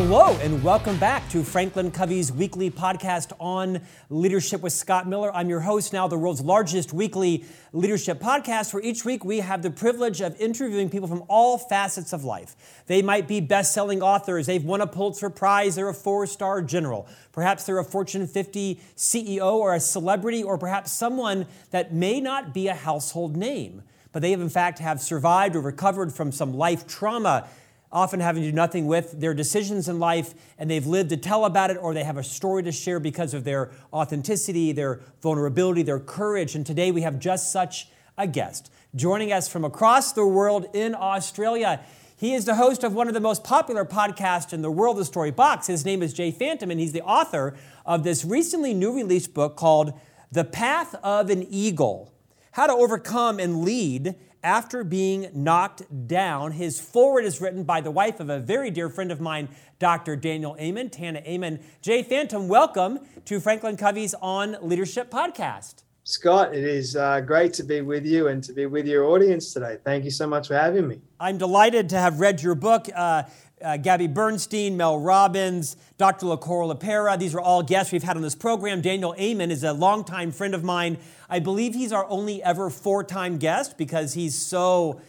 Hello, and welcome back to Franklin Covey's weekly podcast on leadership with Scott Miller. I'm your host now, the world's largest weekly leadership podcast, where each week we have the privilege of interviewing people from all facets of life. They might be best selling authors, they've won a Pulitzer Prize, they're a four star general. Perhaps they're a Fortune 50 CEO or a celebrity, or perhaps someone that may not be a household name, but they have in fact have survived or recovered from some life trauma often having to do nothing with their decisions in life, and they've lived to tell about it, or they have a story to share because of their authenticity, their vulnerability, their courage. And today we have just such a guest joining us from across the world in Australia. He is the host of one of the most popular podcasts in the world, The Story Box. His name is Jay Fantom, and he's the author of this recently new released book called The Path of an Eagle How to Overcome and Lead after being knocked down. His forward is written by the wife of a very dear friend of mine, Dr. Daniel Amen, Tana Amen. Jay Fantom, welcome to Franklin Covey's On Leadership podcast. Scott, it is uh, great to be with you and to be with your audience today. Thank you so much for having me. I'm delighted to have read your book. Uh, uh, Gabby Bernstein, Mel Robbins, Dr. Nicole LePera. These are all guests we've had on this program. Daniel Amen is a longtime friend of mine. I believe he's our only ever four time guest because he's so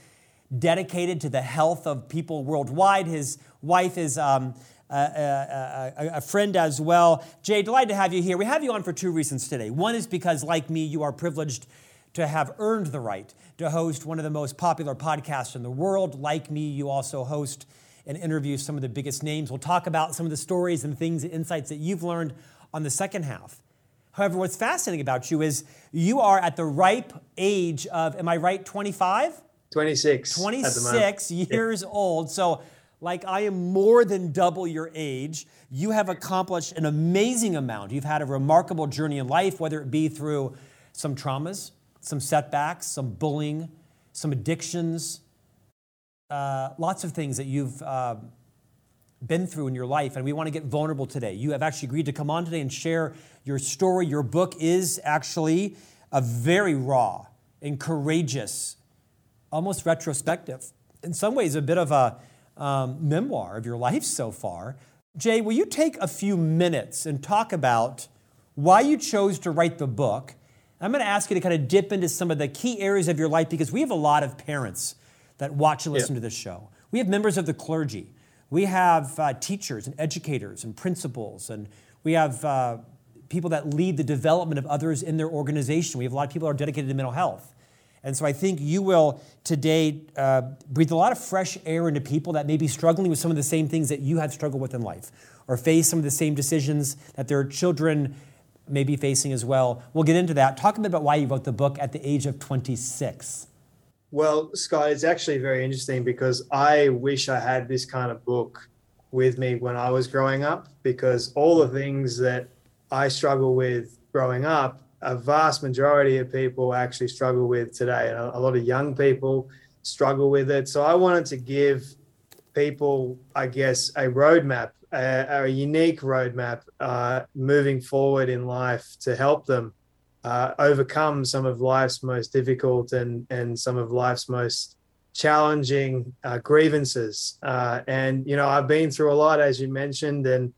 dedicated to the health of people worldwide. His wife is. Um, a, a, friend as well. Jay, delighted to have you here. We have you on for two reasons today. One is because, like me, you are privileged to have earned the right to host one of the most popular podcasts in the world. Like me, you also host and interview some of the biggest names. We'll talk about some of the stories and things, and insights that you've learned on the second half. However, what's fascinating about you is you are at the ripe age of, am I right, 25? 26. 26 years yeah. old. So, like I am more than double your age. You have accomplished an amazing amount. You've had a remarkable journey in life, whether it be through some traumas, some setbacks, some bullying, some addictions, uh, lots of things that you've uh, been through in your life, and we want to get vulnerable today. You have actually agreed to come on today and share your story. Your book is actually a very raw and courageous, almost retrospective, in some ways, a bit of a um, memoir of your life so far. Jay, will you take a few minutes and talk about why you chose to write the book? I'm going to ask you to kind of dip into some of the key areas of your life because we have a lot of parents that watch and listen yeah. to this show. We have members of the clergy. We have uh, teachers and educators and principals, and we have uh, people that lead the development of others in their organization. We have a lot of people that are dedicated to mental health. And so I think you will today uh, breathe a lot of fresh air into people that may be struggling with some of the same things that you have struggled with in life or face some of the same decisions that their children may be facing as well. We'll get into that. Talk a bit about why you wrote the book at the age of 26. Well, Scott, it's actually very interesting because I wish I had this kind of book with me when I was growing up because all the things that I struggle with growing up, a vast majority of people actually struggle with today. And a lot of young people struggle with it. So I wanted to give people, I guess, a roadmap, a, a unique roadmap uh, moving forward in life to help them uh, overcome some of life's most difficult and and some of life's most challenging uh, grievances. Uh, and you know, I've been through a lot, as you mentioned, and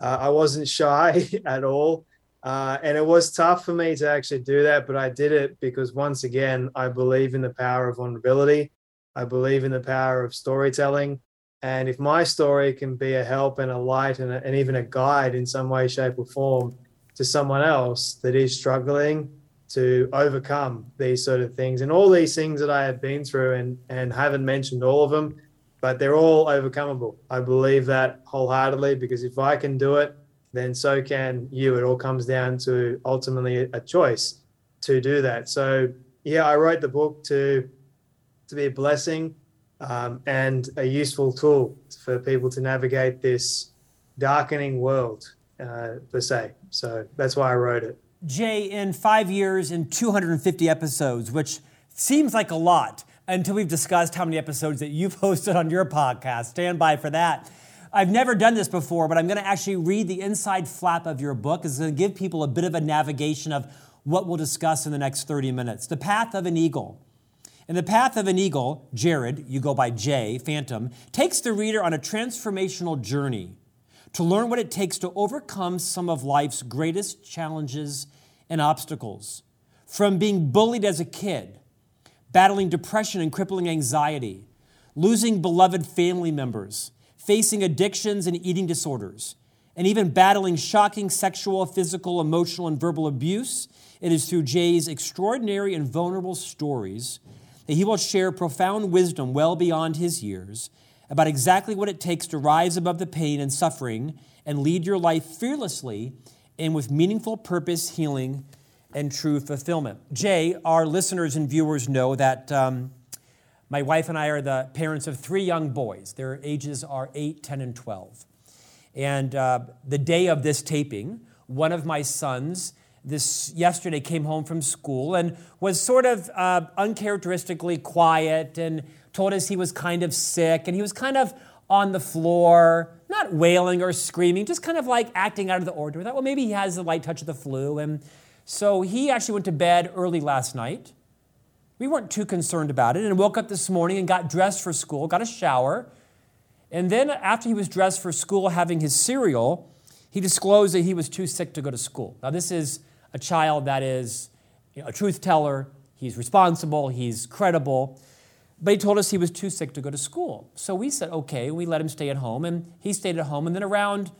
uh, I wasn't shy at all. Uh, and it was tough for me to actually do that, but I did it because once again, I believe in the power of vulnerability. I believe in the power of storytelling. And if my story can be a help and a light and, a, and even a guide in some way, shape, or form, to someone else that is struggling to overcome these sort of things and all these things that I have been through and and haven't mentioned all of them, but they're all overcomable. I believe that wholeheartedly because if I can do it, then so can you. It all comes down to ultimately a choice to do that. So yeah, I wrote the book to to be a blessing um, and a useful tool for people to navigate this darkening world uh, per se. So that's why I wrote it. Jay, in five years and 250 episodes, which seems like a lot until we've discussed how many episodes that you've hosted on your podcast. Stand by for that. I've never done this before, but I'm going to actually read the inside flap of your book. It's going to give people a bit of a navigation of what we'll discuss in the next 30 minutes. The Path of an Eagle. In The Path of an Eagle, Jared, you go by Jay, Fantom, takes the reader on a transformational journey to learn what it takes to overcome some of life's greatest challenges and obstacles. From being bullied as a kid, battling depression and crippling anxiety, losing beloved family members, facing addictions and eating disorders, and even battling shocking sexual, physical, emotional, and verbal abuse, it is through Jay's extraordinary and vulnerable stories that he will share profound wisdom well beyond his years about exactly what it takes to rise above the pain and suffering and lead your life fearlessly and with meaningful purpose, healing, and true fulfillment. Jay, our listeners and viewers know that um, my wife and I are the parents of three young boys. Their ages are 8, 10, and 12. And uh, the day of this taping, one of my sons this yesterday came home from school and was sort of uh, uncharacteristically quiet and told us he was kind of sick and he was kind of on the floor, not wailing or screaming, just kind of like acting out of the ordinary. I thought, well, maybe he has a light touch of the flu. And so he actually went to bed early last night. We weren't too concerned about it and woke up this morning and got dressed for school, got a shower. And then, after he was dressed for school having his cereal, he disclosed that he was too sick to go to school. Now, this is a child that is you know, a truth teller, he's responsible, he's credible. But he told us he was too sick to go to school. So we said, okay, we let him stay at home, and he stayed at home. And then around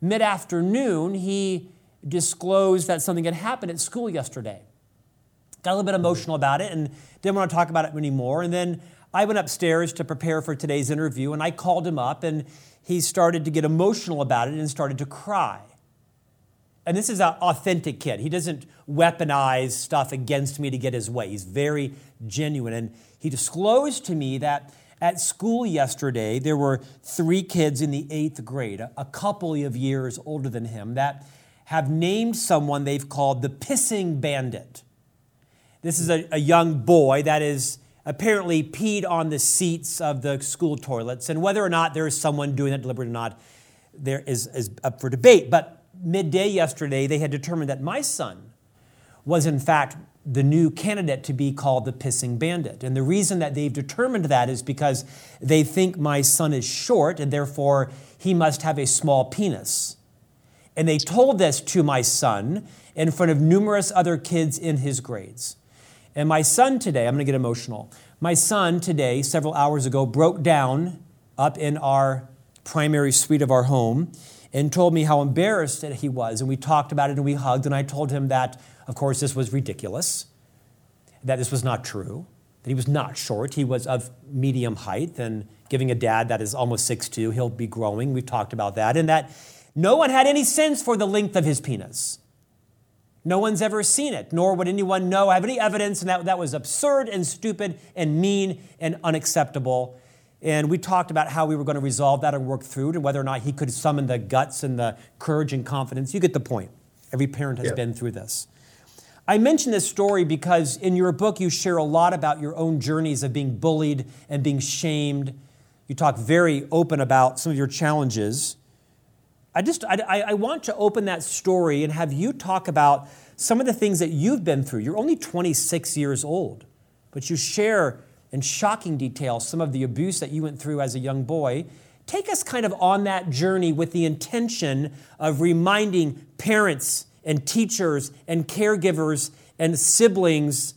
mid afternoon, he disclosed that something had happened at school yesterday. Got a little bit mm-hmm. emotional about it and didn't want to talk about it anymore. And then I went upstairs to prepare for today's interview, and I called him up, and he started to get emotional about it and started to cry. And this is an authentic kid. He doesn't weaponize stuff against me to get his way. He's very genuine. And he disclosed to me that at school yesterday, there were three kids in the eighth grade, a couple of years older than him, that have named someone they've called the pissing bandit. This is a, a young boy that is apparently peed on the seats of the school toilets. And whether or not there is someone doing that deliberately or not, there is, is up for debate. But midday yesterday, they had determined that my son was, in fact, the new candidate to be called the pissing bandit. And the reason that they've determined that is because they think my son is short and therefore he must have a small penis. And they told this to my son in front of numerous other kids in his grades. And my son today, I'm going to get emotional. My son today, several hours ago, broke down up in our primary suite of our home and told me how embarrassed he was. And we talked about it and we hugged. And I told him that, of course, this was ridiculous, that this was not true, that he was not short. He was of medium height. And giving a dad that is almost 6'2, he'll be growing. We've talked about that. And that no one had any sense for the length of his penis. No one's ever seen it, nor would anyone know, have any evidence, and that, that was absurd and stupid and mean and unacceptable. And we talked about how we were going to resolve that and work through it and whether or not he could summon the guts and the courage and confidence. You get the point. Every parent has been through this. I mention this story because in your book you share a lot about your own journeys of being bullied and being shamed. You talk very open about some of your challenges. I just I, I want to open that story and have you talk about some of the things that you've been through. You're only 26 years old, but you share in shocking detail some of the abuse that you went through as a young boy. Take us kind of on that journey with the intention of reminding parents and teachers and caregivers and siblings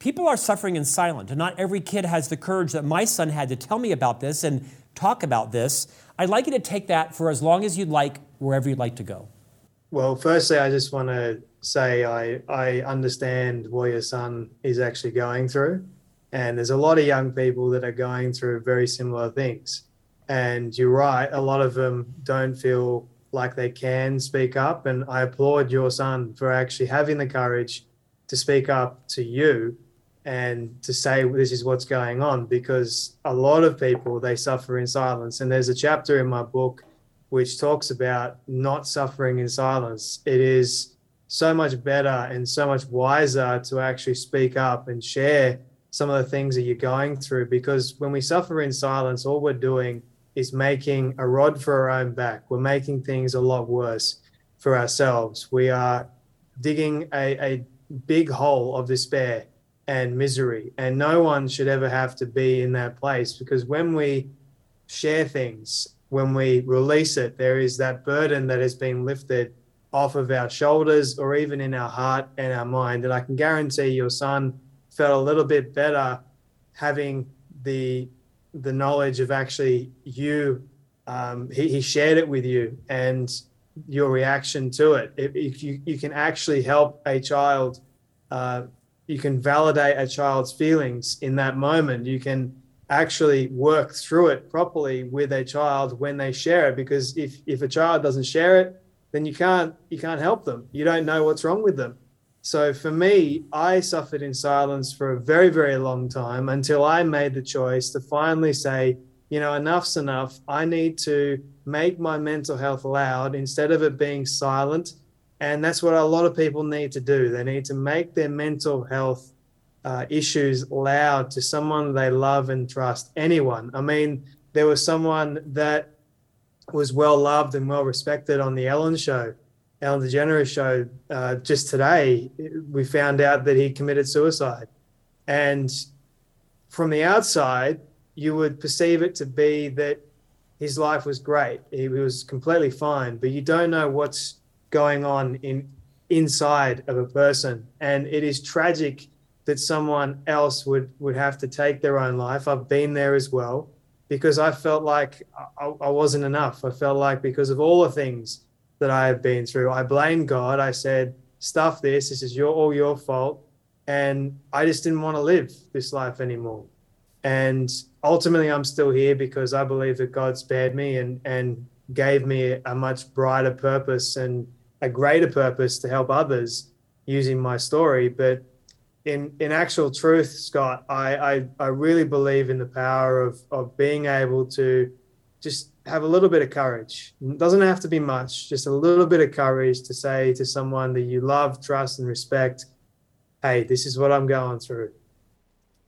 people are suffering in silence, and not every kid has the courage that my son had to tell me about this and talk about this. I'd like you to take that for as long as you'd like, wherever you'd like to go. Well, firstly, I just want to say I, I understand what your son is actually going through. And there's a lot of young people that are going through very similar things. And you're right, a lot of them don't feel like they can speak up. And I applaud your son for actually having the courage to speak up to you and to say this is what's going on because a lot of people they suffer in silence and there's a chapter in my book which talks about not suffering in silence it is so much better and so much wiser to actually speak up and share some of the things that you're going through because when we suffer in silence, all we're doing is making a rod for our own back. We're making things a lot worse for ourselves. We are digging a, a big hole of despair and misery. And no one should ever have to be in that place because when we share things when we release it, there is that burden that has been lifted off of our shoulders or even in our heart and our mind. And I can guarantee your son felt a little bit better having the the knowledge of actually you. Um, he, he shared it with you and your reaction to it. If, if you, you can actually help a child, uh, you can validate a child's feelings in that moment. You can actually work through it properly with a child when they share it because if if a child doesn't share it then you can't you can't help them you don't know what's wrong with them so for me i suffered in silence for a very very long time until i made the choice to finally say you know enough's enough. I need to make my mental health loud instead of it being silent. And that's what a lot of people need to do. They need to make their mental health uh, issues loud to someone they love and trust, anyone. I mean, there was someone that was well loved and well respected on the Ellen show, Ellen DeGeneres show. Uh, just today, we found out that he committed suicide. And from the outside, you would perceive it to be that his life was great. He was completely fine, but you don't know what's going on in inside of a person. And it is tragic that someone else would would have to take their own life. I've been there as well because I felt like I, I, wasn't enough. I felt like because of all the things that I have been through, I blamed God. I said, "Stuff this. This is your all your fault," and I just didn't want to live this life anymore. And ultimately, I'm still here because I believe that God spared me and and gave me a much brighter purpose and a greater purpose to help others using my story. But in in actual truth, Scott, I, I, I really believe in the power of of being able to just have a little bit of courage. It doesn't have to be much, just a little bit of courage to say to someone that you love, trust, and respect, hey, this is what I'm going through.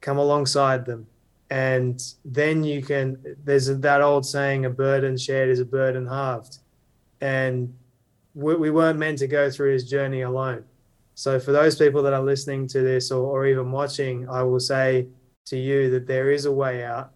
Come alongside them. And then you can, there's that old saying, a burden shared is a burden halved. And we, we weren't meant to go through this journey alone so, for those people that are listening to this or, or even watching, I will say to you that there is a way out.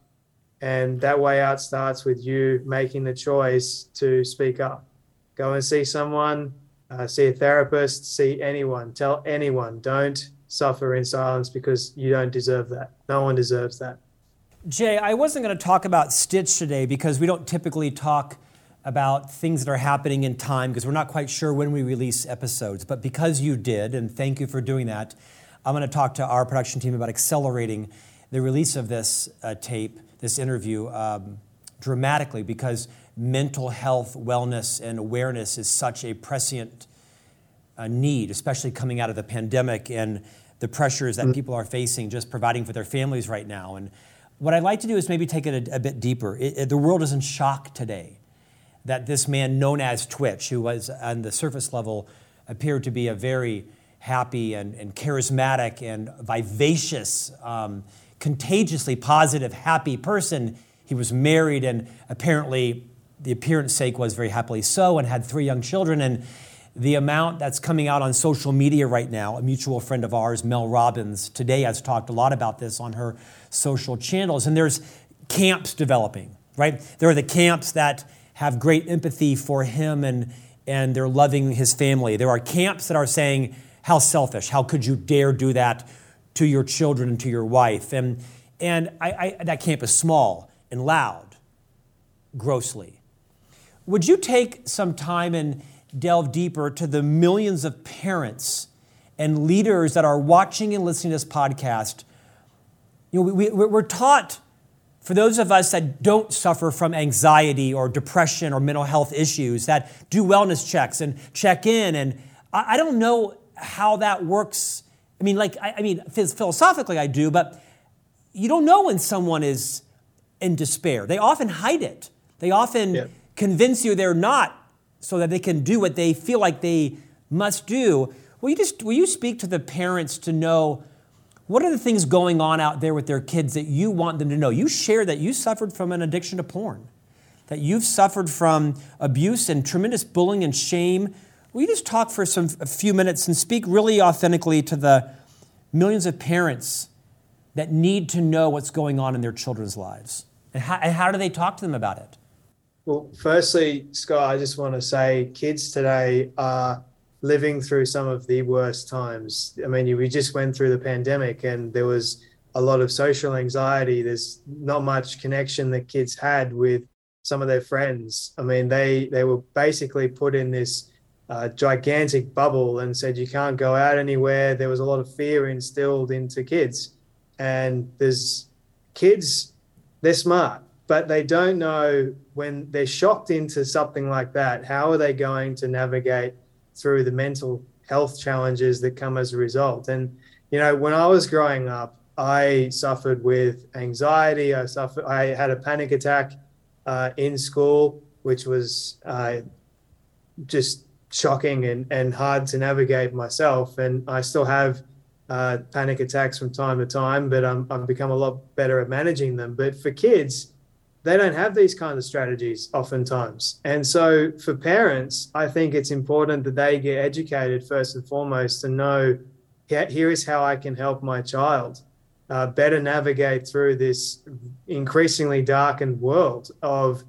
And that way out starts with you making the choice to speak up. Go and see someone, uh, see a therapist, see anyone, tell anyone. Don't suffer in silence because you don't deserve that. No one deserves that. Jay, I wasn't going to talk about Twitch today because we don't typically talk about things that are happening in time because we're not quite sure when we release episodes. But because you did, and thank you for doing that, I'm going to talk to our production team about accelerating the release of this uh, tape, this interview, um, dramatically because mental health, wellness, and awareness is such a prescient uh, need, especially coming out of the pandemic and the pressures that mm-hmm. people are facing just providing for their families right now. And what I'd like to do is maybe take it a, a bit deeper. It, it, the world is in shock today that this man known as Twitch, who was on the surface level appeared to be a very happy and, and charismatic and vivacious, um, contagiously positive, happy person. He was married and apparently, the appearance sake, was very happily so and had three young children. And the amount that's coming out on social media right now, a mutual friend of ours, Mel Robbins, today has talked a lot about this on her social channels. And there's camps developing, right? There are the camps that have great empathy for him and, and they're loving his family. There are camps that are saying, How selfish, how could you dare do that to your children and to your wife? And, and I, I, that camp is small and loud, grossly. Would you take some time and delve deeper to the millions of parents and leaders that are watching and listening to this podcast? You know, we, we're taught for those of us that don't suffer from anxiety or depression or mental health issues, that do wellness checks and check in, and I, don't know how that works. I mean, like, I, I mean, philosophically, I do, but you don't know when someone is in despair. They often hide it. They often yeah. convince you they're not so that they can do what they feel like they must do. Will you just will you speak to the parents to know what are the things going on out there with their kids that you want them to know? You share that you suffered from an addiction to porn, that you've suffered from abuse and tremendous bullying and shame. Will you just talk for some a few minutes and speak really authentically to the millions of parents that need to know what's going on in their children's lives? And how, and how do they talk to them about it? Well, firstly, Scott, I just want to say kids today are living through some of the worst times. I mean, we just went through the pandemic and there was a lot of social anxiety. There's not much connection that kids had with some of their friends. I mean, they they were basically put in this uh, gigantic bubble and said you can't go out anywhere. There was a lot of fear instilled into kids, and there's kids. They're smart, but they don't know when they're shocked into something like that. How are they going to navigate through the mental health challenges that come as a result? And you know, when I was growing up, I suffered with anxiety. I suffered. I had a panic attack uh, in school, which was uh, just shocking and, and hard to navigate myself. And I still have uh, panic attacks from time to time, but I'm, I've become a lot better at managing them. But for kids, they don't have these kind of strategies oftentimes. And so for parents, I think it's important that they get educated first and foremost to know here is how I can help my child uh, better navigate through this increasingly darkened world of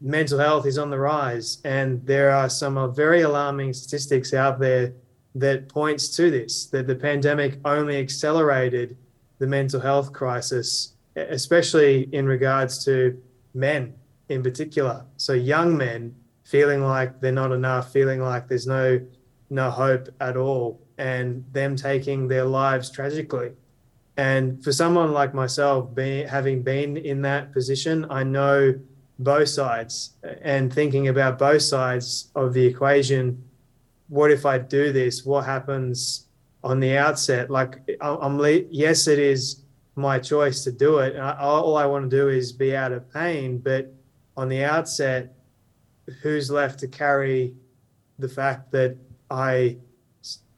mental health is on the rise and there are some very alarming statistics out there that points to this that the pandemic only accelerated the mental health crisis especially in regards to men in particular. So young men feeling like they're not enough feeling like there's no no hope at all and them taking their lives tragically. And for someone like myself, being having been in that position, I know both sides and thinking about both sides of the equation. What if I do this? What happens on the outset? Like, I'm yes, it is my choice to do it. all I want to do is be out of pain. But on the outset, who's left to carry the fact that I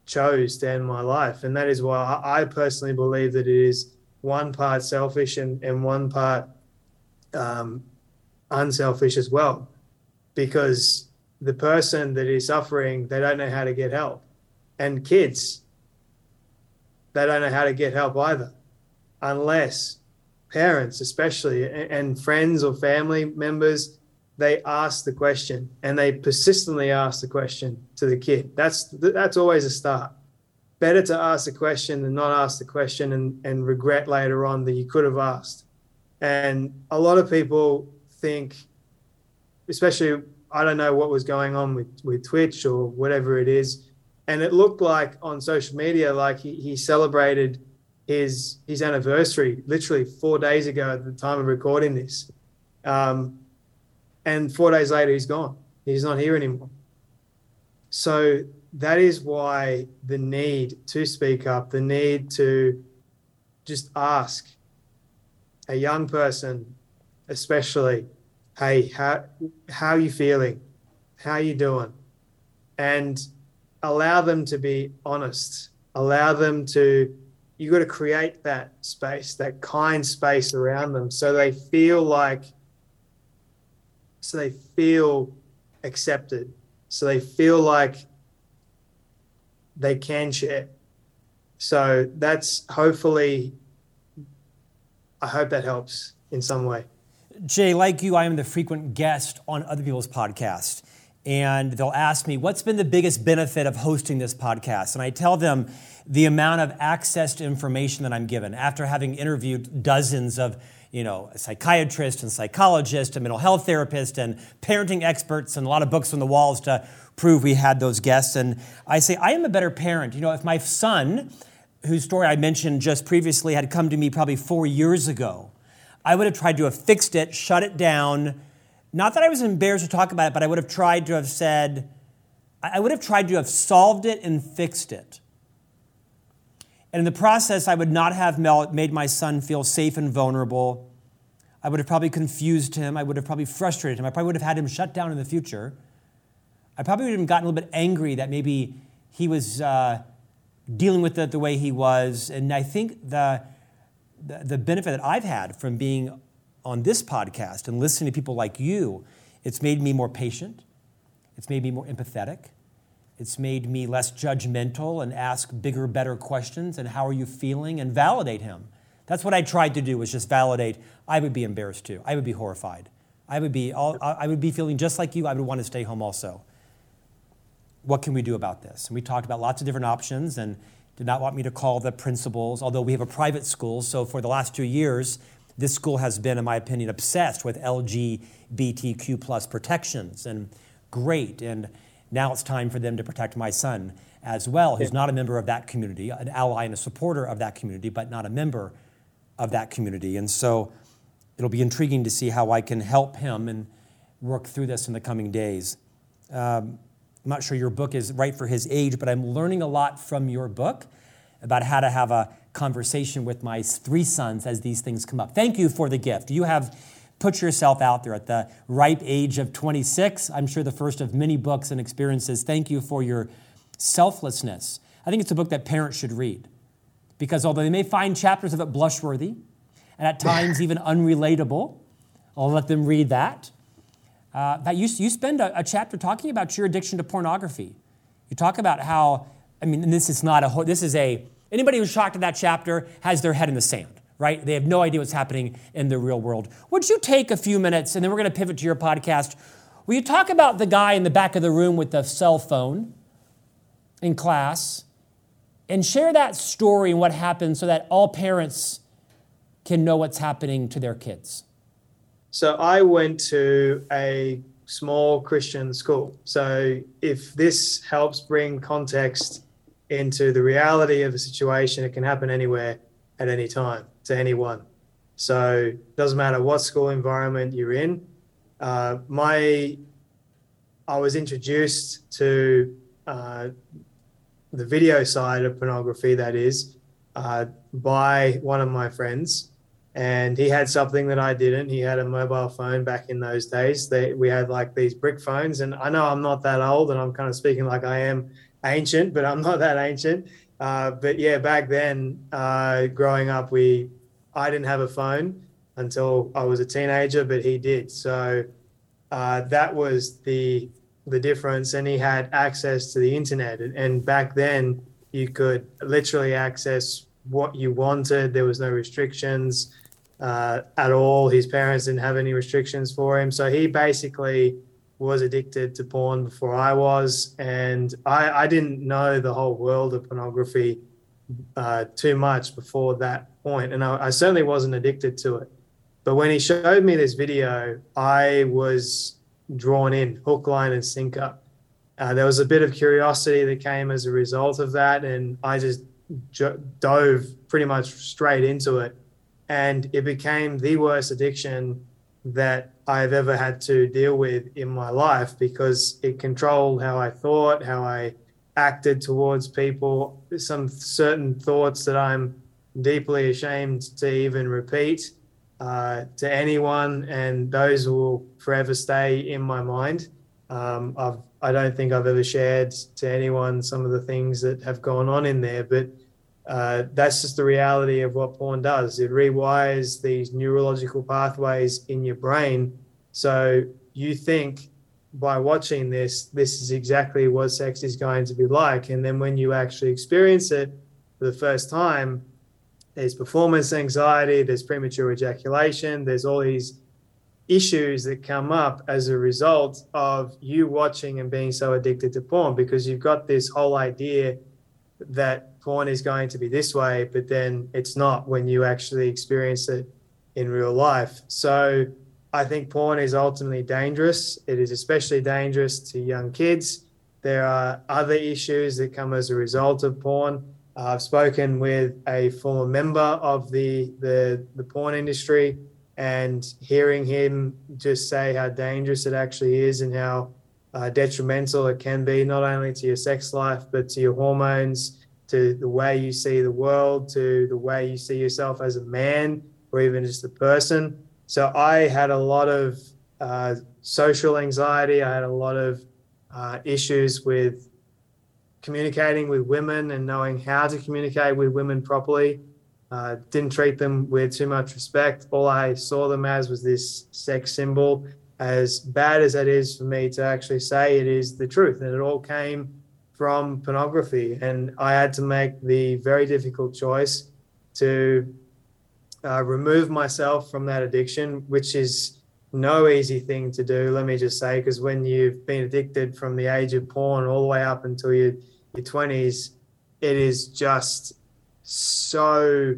chose to end my life. And that is why I personally believe that it is one part selfish and, and one part um, unselfish as well. Because the person that is suffering, they don't know how to get help. And kids, they don't know how to get help either, unless parents, especially, and, friends or family members they ask the question and they persistently ask the question to the kid. That's that's always a start. Better to ask the question than not ask the question and, and regret later on that you could have asked. And a lot of people think, especially I don't know what was going on with, with Twitch or whatever it is. And it looked like on social media like he, he celebrated his his anniversary literally four days ago at the time of recording this. Um, and four days later he's gone he's not here anymore so that is why the need to speak up the need to just ask a young person especially hey how how are you feeling how are you doing and allow them to be honest allow them to you got to create that space that kind space around them so they feel like so they feel accepted, so they feel like they can share. So that's hopefully, I hope that helps in some way. Jay, like you, I am the frequent guest on other people's podcasts. And they'll ask me, what's been the biggest benefit of hosting this podcast? And I tell them the amount of access to information that I'm given after having interviewed dozens of you know, psychiatrists and psychologists and mental health therapists and parenting experts and a lot of books on the walls to prove we had those guests. And I say, I am a better parent. You know, if my son, whose story I mentioned just previously, had come to me probably four years ago, I would have tried to have fixed it, shut it down. Not that I was embarrassed to talk about it, but I would have tried to have said, I would have tried to have solved it and fixed it. And in the process, I would not have made my son feel safe and vulnerable. I would have probably confused him. I would have probably frustrated him. I probably would have had him shut down in the future. I probably would have gotten a little bit angry that maybe he was uh, dealing with it the way he was. And I think the, the, the benefit that I've had from being on this podcast and listening to people like you, it's made me more patient. It's made me more empathetic. It's made me less judgmental and ask bigger, better questions and how are you feeling and validate him. That's what I tried to do was just validate. I would be embarrassed too. I would be horrified. I would be all, I would be feeling just like you. I would want to stay home also. What can we do about this? And we talked about lots of different options and did not want me to call the principals, although we have a private school. So for the last two years, this school has been, in my opinion, obsessed with LGBTQ plus protections and great. And now it's time for them to protect my son as well, who's not a member of that community, an ally and a supporter of that community, but not a member of that community. And so it'll be intriguing to see how I can help him and work through this in the coming days. Um, I'm not sure your book is right for his age, but I'm learning a lot from your book about how to have a conversation with my three sons as these things come up. Thank you for the gift. You have put yourself out there at the ripe age of 26. I'm sure the first of many books and experiences. Thank you for your selflessness. I think it's a book that parents should read because although they may find chapters of it blushworthy and at times even unrelatable, I'll let them read that. Uh, that you, you spend a, a, chapter talking about your addiction to pornography. You talk about how, I mean, this is not a, this is a, anybody who's shocked at that chapter has their head in the sand, right? They have no idea what's happening in the real world. Would you take a few minutes, and then we're going to pivot to your podcast. Will you talk about the guy in the back of the room with the cell phone in class and share that story and what happened so that all parents can know what's happening to their kids? So I went to a small Christian school. So if this helps bring context into the reality of a situation, it can happen anywhere at any time to anyone. So it doesn't matter what school environment you're in. Uh, my, I was introduced to uh, the video side of pornography, that is, uh, by one of my friends. And he had something that I didn't. He had a mobile phone back in those days. They, we had like these brick phones. And I know I'm not that old and I'm kind of speaking like I am ancient, but I'm not that ancient. Uh, but yeah, back then, uh, growing up, we I didn't have a phone until I was a teenager, but he did. So uh, that was the the difference and he had access to the internet and back then you could literally access what you wanted there was no restrictions uh, at all. His parents didn't have any restrictions for him. So he basically was addicted to porn before i was. And i, I didn't know the whole world of pornography uh, too much before that point. And I, I certainly wasn't addicted to it. But when he showed me this video i was drawn in, hook, line, and sinker. Uh, there was a bit of curiosity that came as a result of that, and I just dove pretty much straight into it. And it became the worst addiction that I've ever had to deal with in my life because it controlled how I thought, how I acted towards people, some certain thoughts that I'm deeply ashamed to even repeat uh, to anyone, and those will forever stay in my mind. Um, I've, I don't think I've ever shared to anyone some of the things that have gone on in there, but uh, that's just the reality of what porn does. It rewires these neurological pathways in your brain. So you think by watching this, this is exactly what sex is going to be like. And then when you actually experience it for the first time, there's performance anxiety, there's premature ejaculation, there's all these issues that come up as a result of you watching and being so addicted to porn because you've got this whole idea that porn is going to be this way, but then it's not when you actually experience it in real life. So I think porn is ultimately dangerous. It is especially dangerous to young kids. There are other issues that come as a result of porn. I've spoken with a former member of the, the, the porn industry and hearing him just say how dangerous it actually is and how uh, detrimental it can be, not only to your sex life, but to your hormones, to the way you see the world, to the way you see yourself as a man or even just a person. So I had a lot of uh, social anxiety. I had a lot of uh, issues with communicating with women and knowing how to communicate with women properly. Uh, didn't treat them with too much respect. All I saw them as was this sex symbol. As bad as that is for me to actually say, it is the truth. And it all came from pornography. And I had to make the very difficult choice to uh, remove myself from that addiction, which is no easy thing to do. Let me just say, because when you've been addicted from the age of porn all the way up until your your twenties, it is just so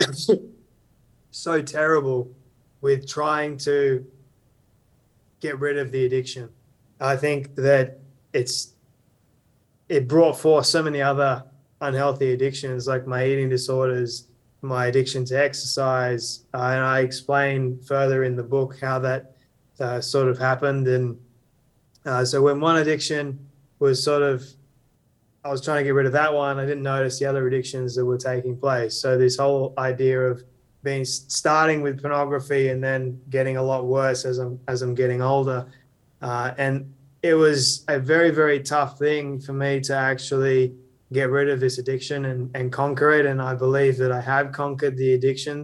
so terrible with trying to get rid of the addiction. I think that it's it brought forth so many other unhealthy addictions like my eating disorders, my addiction to exercise, uh, and I explain further in the book how that uh, sort of happened. And uh, so when one addiction was sort of I was trying to get rid of that one. I didn't notice the other addictions that were taking place. So this whole idea of being starting with pornography and then getting a lot worse as I'm as I'm getting older, uh, and it was a very very tough thing for me to actually get rid of this addiction and, and conquer it. And I believe that I have conquered the addiction.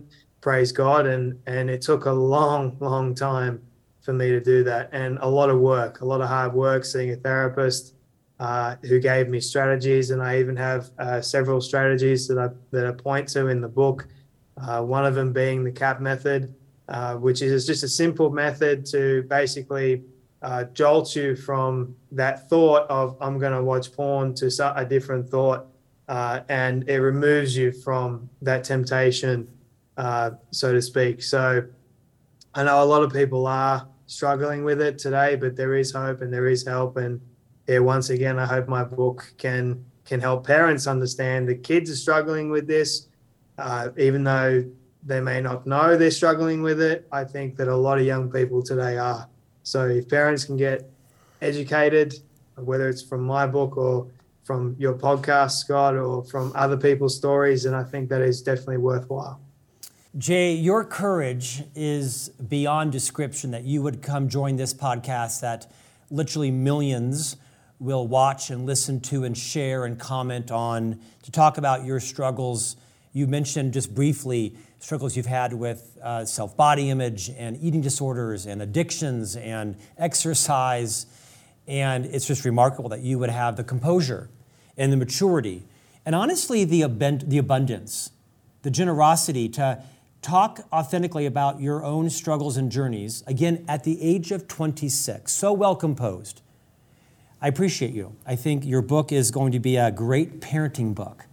Praise God. And and it took a long long time for me to do that, and a lot of work, a lot of hard work, seeing a therapist. Uh, who gave me strategies, and I even have uh, several strategies that I that I point to in the book uh, one of them being the CAP method, uh, which is just a simple method to basically uh, jolt you from that thought of I'm going to watch porn to a different thought, uh, and it removes you from that temptation, uh, so to speak. So I know a lot of people are struggling with it today, but there is hope and there is help. And yeah, once again, I hope my book can can help parents understand that kids are struggling with this uh, even though they may not know they're struggling with it, I think that a lot of young people today are. So if parents can get educated, whether it's from my book or from your podcast, Scott, or from other people's stories, then I think that is definitely worthwhile. Jay, your courage is beyond description that you would come join this podcast that literally millions will watch and listen to and share and comment on to talk about your struggles you mentioned just briefly struggles you've had with uh, self body image and eating disorders and addictions and exercise. And it's just remarkable that you would have the composure and the maturity and honestly the, abund- the abundance, the generosity to talk authentically about your own struggles and journeys, again, at the age of 26. So well composed. I appreciate you. I think your book is going to be a great parenting book,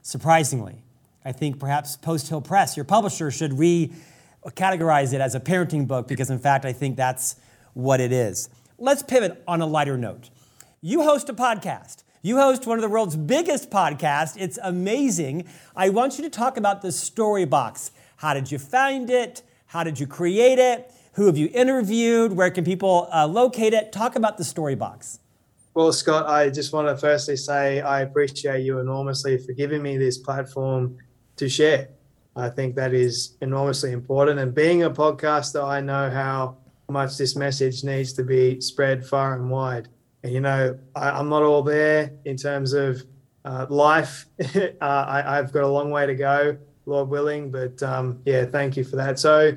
surprisingly. I think perhaps Post Hill Press, your publisher, should re categorize it as a parenting book because, in fact, I think that's what it is. Let's pivot on a lighter note. You host a podcast. You host one of the world's biggest podcasts. It's amazing. I want you to talk about the story box. How did you find it? How did you create it? Who have you interviewed? Where can people uh, locate it? Talk about the story box. Well, Scott, I just want to firstly say I appreciate you enormously for giving me this platform to share. I think that is enormously important. And being a podcaster, I know how much this message needs to be spread far and wide. And, you know, I, am not all there in terms of uh, life. uh, I, have got a long way to go, Lord willing. But um, yeah, thank you for that. So,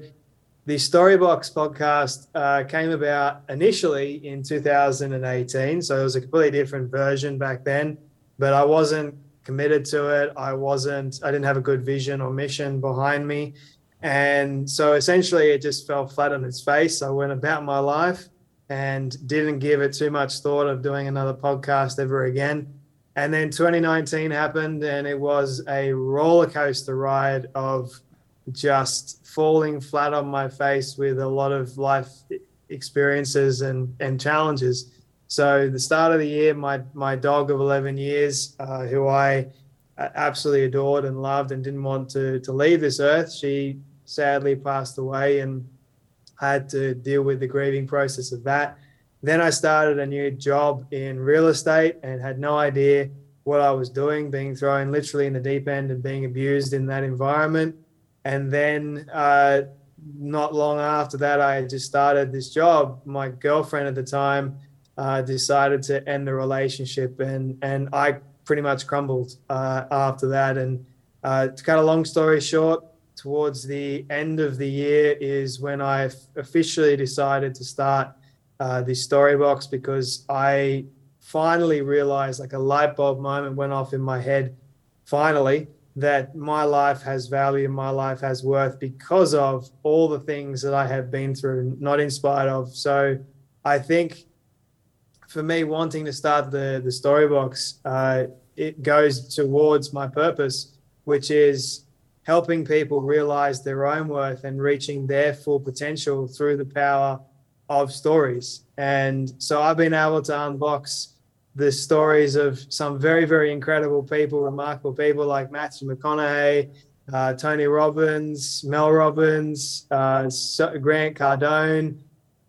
the Storybox podcast uh, came about initially in 2018. So, it was a completely different version back then. But I wasn't committed to it. I wasn't, I didn't have a good vision or mission behind me. And so essentially it just fell flat on its face. I went about my life and didn't give it too much thought of doing another podcast ever again. And then 2019 happened and it was a roller coaster ride of just falling flat on my face with a lot of life experiences and, and challenges. So the start of the year, my my dog of 11 years, uh, who I absolutely adored and loved and didn't want to to leave this earth, she sadly passed away, and I had to deal with the grieving process of that. Then I started a new job in real estate and had no idea what I was doing, being thrown literally in the deep end and being abused in that environment. And then uh, not long after that, I just started this job. My girlfriend at the time uh, decided to end the relationship, and and I pretty much crumbled uh, after that. And uh, to cut a long story short, towards the end of the year is when I officially decided to start uh, the story box because I finally realized like a light bulb moment went off in my head finally that my life has value, my life has worth because of all the things that I have been through, not in spite of. So I think for me, wanting to start the the Storybox, uh, it goes towards my purpose, which is helping people realize their own worth and reaching their full potential through the power of stories. And so I've been able to unbox the stories of some very, very incredible people, remarkable people like Matthew McConaughey, uh, Tony Robbins, Mel Robbins, uh, Grant Cardone,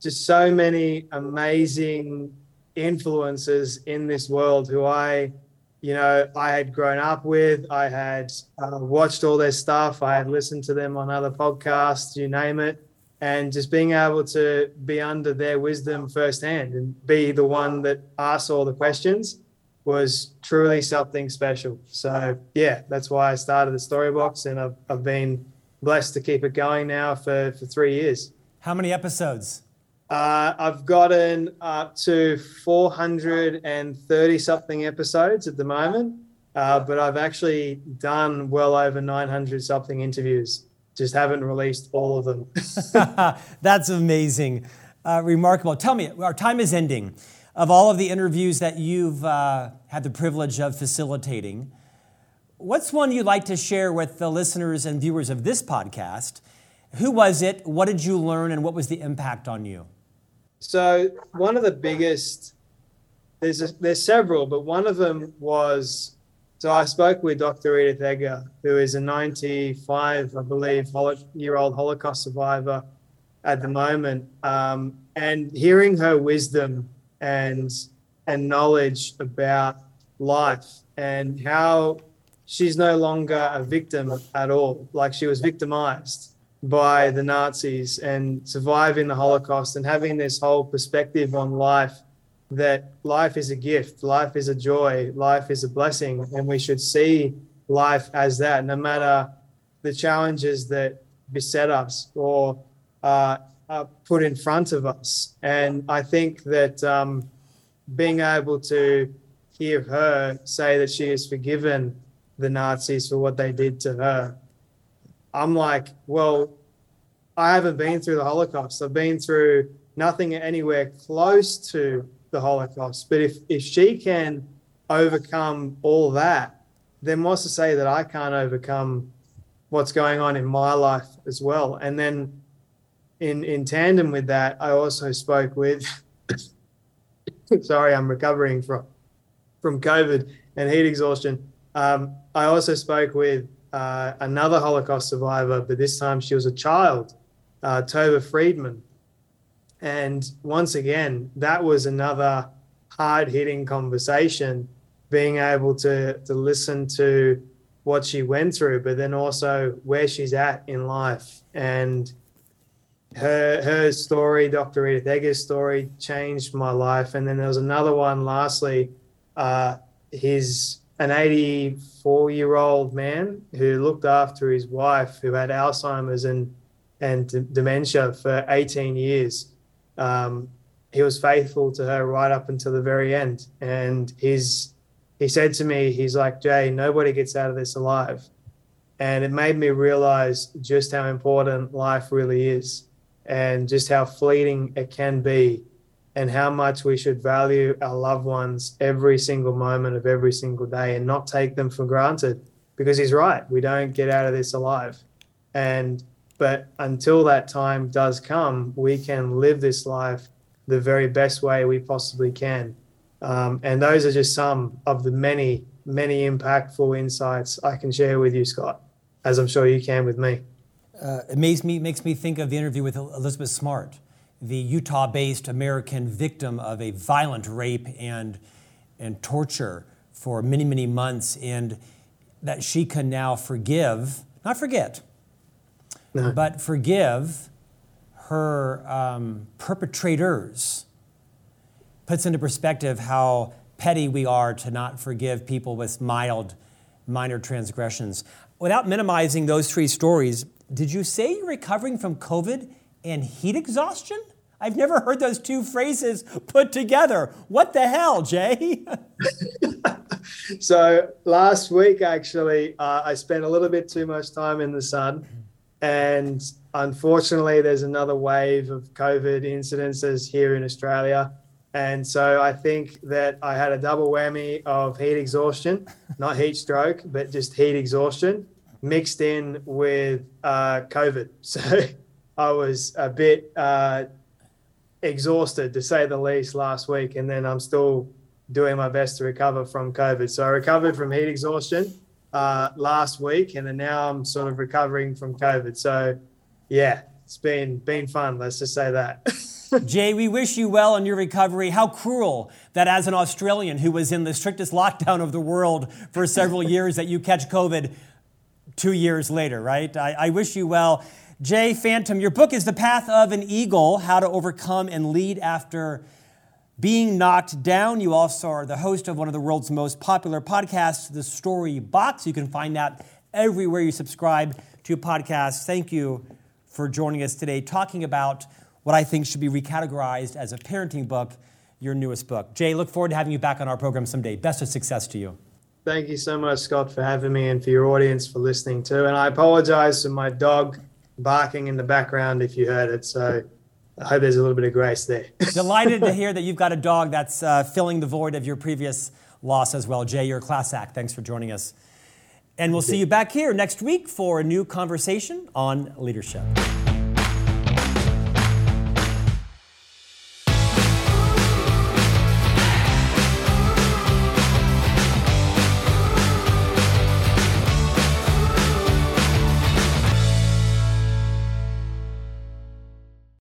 just so many amazing influences in this world who I, you know, I had grown up with. I had uh, watched all their stuff. I had listened to them on other podcasts, you name it and just being able to be under their wisdom firsthand and be the one that asks all the questions was truly something special. So yeah, that's why I started the Storybox, and I've, I've been blessed to keep it going now for, for three years. How many episodes? Uh, I've gotten up to 430 something episodes at the moment, uh, but I've actually done well over 900 something interviews just haven't released all of them. That's amazing. Uh, remarkable. Tell me, our time is ending. Of all of the interviews that you've uh, had the privilege of facilitating, what's one you'd like to share with the listeners and viewers of this podcast? Who was it? What did you learn? And what was the impact on you? So, one of the biggest, there's, a, there's several, but one of them was so I spoke with Dr. Edith Eger, who is a 95, I believe, year old Holocaust survivor at the moment. Um, and hearing her wisdom and and knowledge about life and how she's no longer a victim at all. Like she was victimized by the Nazis and surviving the Holocaust and having this whole perspective on life that life is a gift, life is a joy, life is a blessing, and we should see life as that, no matter the challenges that beset us or uh, are put in front of us. And I think that um, being able to hear her say that she has forgiven the Nazis for what they did to her, I'm like, well, I haven't been through the Holocaust. I've been through nothing anywhere close to the Holocaust. But if, if she can overcome all that, then what's to say that I can't overcome what's going on in my life as well? And then in, in tandem with that, I also spoke with, sorry, I'm recovering from, from COVID and heat exhaustion. Um, I also spoke with uh, another Holocaust survivor, but this time she was a child, uh, Tova Friedman. And once again, that was another hard hitting conversation, being able to, to listen to what she went through, but then also where she's at in life. And her her story, Dr. Edith Eger's story, changed my life. And then there was another one, lastly, uh, his an 84 year old man who looked after his wife who had Alzheimer's and and d- dementia for 18 years um, he was faithful to her right up until the very end. And he's he said to me, he's like, Jay, nobody gets out of this alive. And it made me realize just how important life really is and just how fleeting it can be and how much we should value our loved ones every single moment of every single day and not take them for granted because he's right. We don't get out of this alive. And but until that time does come, we can live this life the very best way we possibly can. Um, and those are just some of the many, many impactful insights I can share with you, Scott, as I'm sure you can with me. Uh, it makes me, makes me think of the interview with Elizabeth Smart, the Utah based American victim of a violent rape and, and torture for many, many months, and that she can now forgive, not forget, no. but forgive her um, perpetrators. Puts into perspective how petty we are to not forgive people with mild, minor transgressions. Without minimizing those three stories, did you say you're recovering from COVID and heat exhaustion? I've never heard those two phrases put together. What the hell, Jay? so last week, actually, uh, I spent a little bit too much time in the sun. And unfortunately, there's another wave of COVID incidences here in Australia. And so I think that I had a double whammy of heat exhaustion, not heat stroke, but just heat exhaustion mixed in with uh, COVID. So I was a bit uh, exhausted, to say the least, last week. And then I'm still doing my best to recover from COVID. So I recovered from heat exhaustion uh, last week, and then now I'm sort of recovering from COVID. So yeah, it's been been fun. Let's just say that. Jay, we wish you well in your recovery. How cruel that as an Australian who was in the strictest lockdown of the world for several years that you catch COVID two years later, right? I, I wish you well. Jay Fantom, your book is The Path of an Eagle How to Overcome and Lead After Being Knocked Down. You also are the host of one of the world's most popular podcasts, The Story Box. You can find that everywhere you subscribe to podcasts. Thank you for joining us today, talking about what I think should be recategorized as a parenting book, your newest book. Jay, look forward to having you back on our program someday. Best of success to you. Thank you so much, Scott, for having me and for your audience for listening too. And I apologize for my dog barking in the background if you heard it. So I hope there's a little bit of grace there. Delighted to hear that you've got a dog that's uh, filling the void of your previous loss as well. Jay, you're a class act. Thanks for joining us. And we'll see you back here next week for a new conversation on leadership.